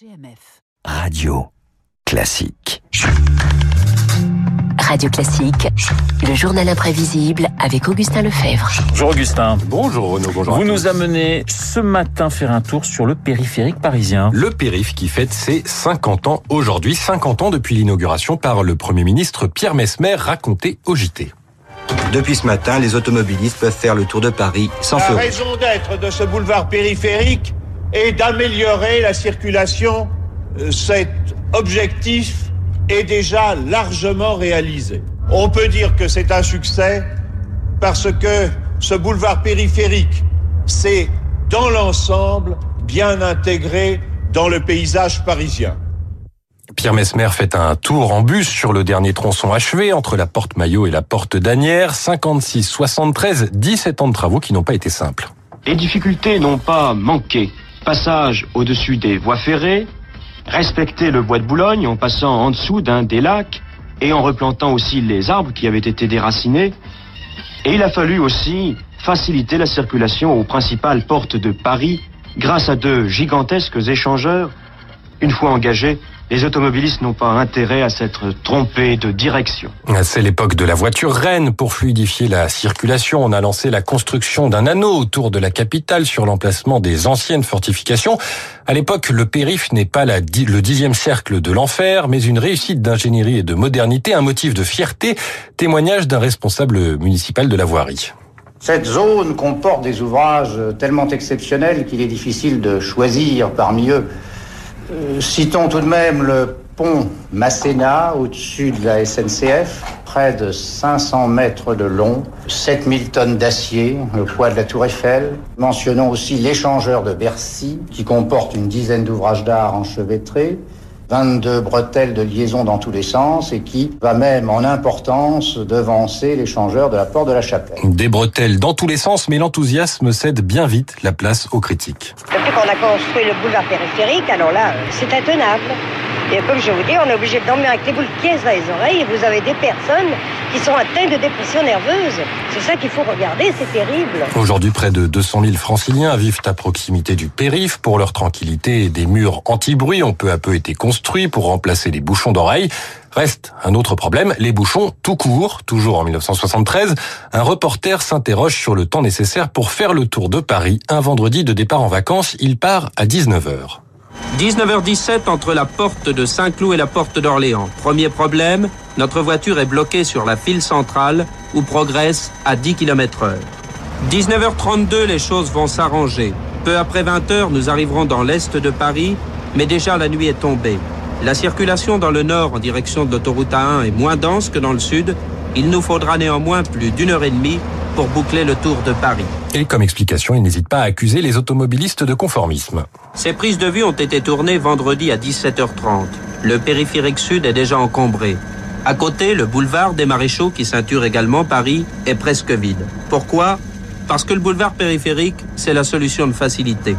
GMF. Radio classique. Radio Classique, le journal imprévisible avec Augustin Lefebvre. Bonjour Augustin. Bonjour Renaud, bonjour. Vous à nous tous. amenez ce matin faire un tour sur le périphérique parisien. Le périph qui fête ses 50 ans aujourd'hui, 50 ans depuis l'inauguration par le Premier ministre Pierre Mesmer raconté au JT. Depuis ce matin, les automobilistes peuvent faire le tour de Paris sans La feu. raison d'être de ce boulevard périphérique est d'améliorer la circulation. Euh, Cet objectif est déjà largement réalisé. On peut dire que c'est un succès parce que ce boulevard périphérique s'est, dans l'ensemble, bien intégré dans le paysage parisien. Pierre Mesmer fait un tour en bus sur le dernier tronçon achevé entre la porte Maillot et la porte d'Anières. 56, 73, 17 ans de travaux qui n'ont pas été simples. Les difficultés n'ont pas manqué. Passage au-dessus des voies ferrées, respecter le bois de Boulogne en passant en dessous d'un des lacs et en replantant aussi les arbres qui avaient été déracinés. Et il a fallu aussi faciliter la circulation aux principales portes de Paris grâce à deux gigantesques échangeurs. Une fois engagés, les automobilistes n'ont pas intérêt à s'être trompés de direction. C'est l'époque de la voiture reine. Pour fluidifier la circulation, on a lancé la construction d'un anneau autour de la capitale sur l'emplacement des anciennes fortifications. À l'époque, le périph n'est pas la le dixième cercle de l'enfer, mais une réussite d'ingénierie et de modernité, un motif de fierté, témoignage d'un responsable municipal de la voirie. Cette zone comporte des ouvrages tellement exceptionnels qu'il est difficile de choisir parmi eux. Euh, citons tout de même le pont Masséna au-dessus de la SNCF, près de 500 mètres de long, 7000 tonnes d'acier, le poids de la tour Eiffel. Mentionnons aussi l'échangeur de Bercy, qui comporte une dizaine d'ouvrages d'art enchevêtrés. 22 bretelles de liaison dans tous les sens et qui va même en importance devancer l'échangeur de la porte de la chapelle. Des bretelles dans tous les sens, mais l'enthousiasme cède bien vite la place aux critiques. Depuis qu'on a construit le boulevard périphérique, alors là, euh, c'est intenable. Et comme je vous dis, on est obligé de dormir avec les boules de pièces dans les oreilles et vous avez des personnes qui sont atteintes de dépression nerveuse. C'est ça qu'il faut regarder, c'est terrible. Aujourd'hui, près de 200 000 franciliens vivent à proximité du périph. Pour leur tranquillité, des murs anti-bruit ont peu à peu été construits pour remplacer les bouchons d'oreilles. Reste un autre problème, les bouchons tout court, toujours en 1973. Un reporter s'interroge sur le temps nécessaire pour faire le tour de Paris. Un vendredi de départ en vacances, il part à 19h. 19h17 entre la porte de Saint-Cloud et la porte d'Orléans. Premier problème, notre voiture est bloquée sur la file centrale où progresse à 10 km heure. 19h32, les choses vont s'arranger. Peu après 20h, nous arriverons dans l'est de Paris, mais déjà la nuit est tombée. La circulation dans le nord en direction de l'autoroute A1 est moins dense que dans le sud. Il nous faudra néanmoins plus d'une heure et demie pour boucler le tour de Paris. Et comme explication, il n'hésite pas à accuser les automobilistes de conformisme. Ces prises de vue ont été tournées vendredi à 17h30. Le périphérique sud est déjà encombré. À côté, le boulevard des Maréchaux, qui ceinture également Paris, est presque vide. Pourquoi? Parce que le boulevard périphérique, c'est la solution de facilité.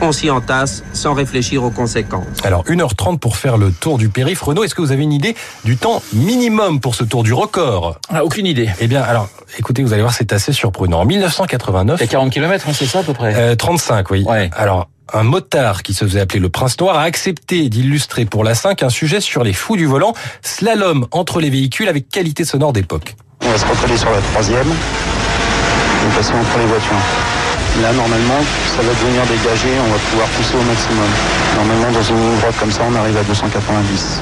On s'y entasse sans réfléchir aux conséquences. Alors, 1h30 pour faire le tour du périph. Renaud, est-ce que vous avez une idée du temps minimum pour ce tour du record? Ah, aucune idée. Eh bien, alors, écoutez, vous allez voir, c'est assez surprenant. En 1989, Il y a 40 km, c'est ça à peu près? Euh, 35, oui. Ouais. Alors, un motard qui se faisait appeler le Prince Noir a accepté d'illustrer pour la 5 un sujet sur les fous du volant, slalom entre les véhicules avec qualité sonore d'époque. On va se recoller sur la troisième et passer entre les voitures. Là, normalement, ça va devenir dégagé, on va pouvoir pousser au maximum. Normalement, dans une ligne droite comme ça, on arrive à 290.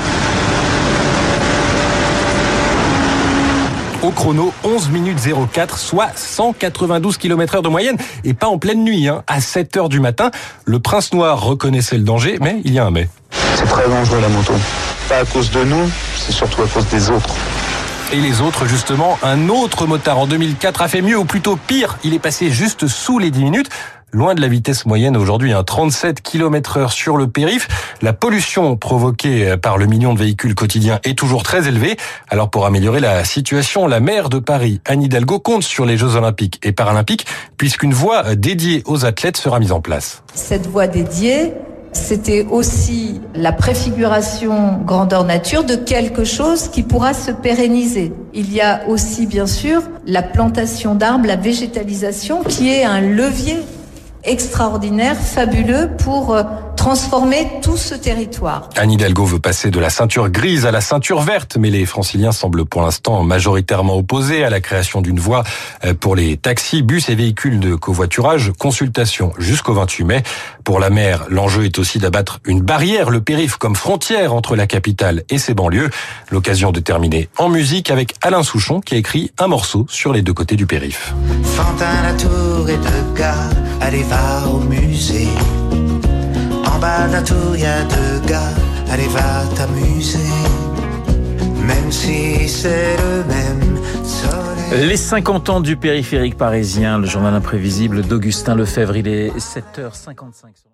Au chrono, 11 minutes 04, soit 192 km heure de moyenne, et pas en pleine nuit, hein. à 7 heures du matin. Le Prince Noir reconnaissait le danger, mais il y a un mais. C'est très dangereux la moto. Pas à cause de nous, c'est surtout à cause des autres. Et les autres, justement, un autre motard en 2004 a fait mieux, ou plutôt pire. Il est passé juste sous les 10 minutes. Loin de la vitesse moyenne aujourd'hui, un 37 km heure sur le périph. La pollution provoquée par le million de véhicules quotidiens est toujours très élevée. Alors pour améliorer la situation, la maire de Paris, Anne Hidalgo, compte sur les Jeux Olympiques et Paralympiques, puisqu'une voie dédiée aux athlètes sera mise en place. Cette voie dédiée, c'était aussi la préfiguration grandeur nature de quelque chose qui pourra se pérenniser. Il y a aussi bien sûr la plantation d'arbres, la végétalisation qui est un levier extraordinaire, fabuleux pour euh, transformer tout ce territoire. Anne Hidalgo veut passer de la ceinture grise à la ceinture verte, mais les franciliens semblent pour l'instant majoritairement opposés à la création d'une voie euh, pour les taxis, bus et véhicules de covoiturage. Consultation jusqu'au 28 mai. Pour la mer, l'enjeu est aussi d'abattre une barrière, le périph' comme frontière entre la capitale et ses banlieues. L'occasion de terminer en musique avec Alain Souchon qui a écrit un morceau sur les deux côtés du périph'. Fantin, la tour et deux gars, allez va au musée. Les 50 ans du périphérique parisien, le journal imprévisible d'Augustin Lefebvre, il est 7h55.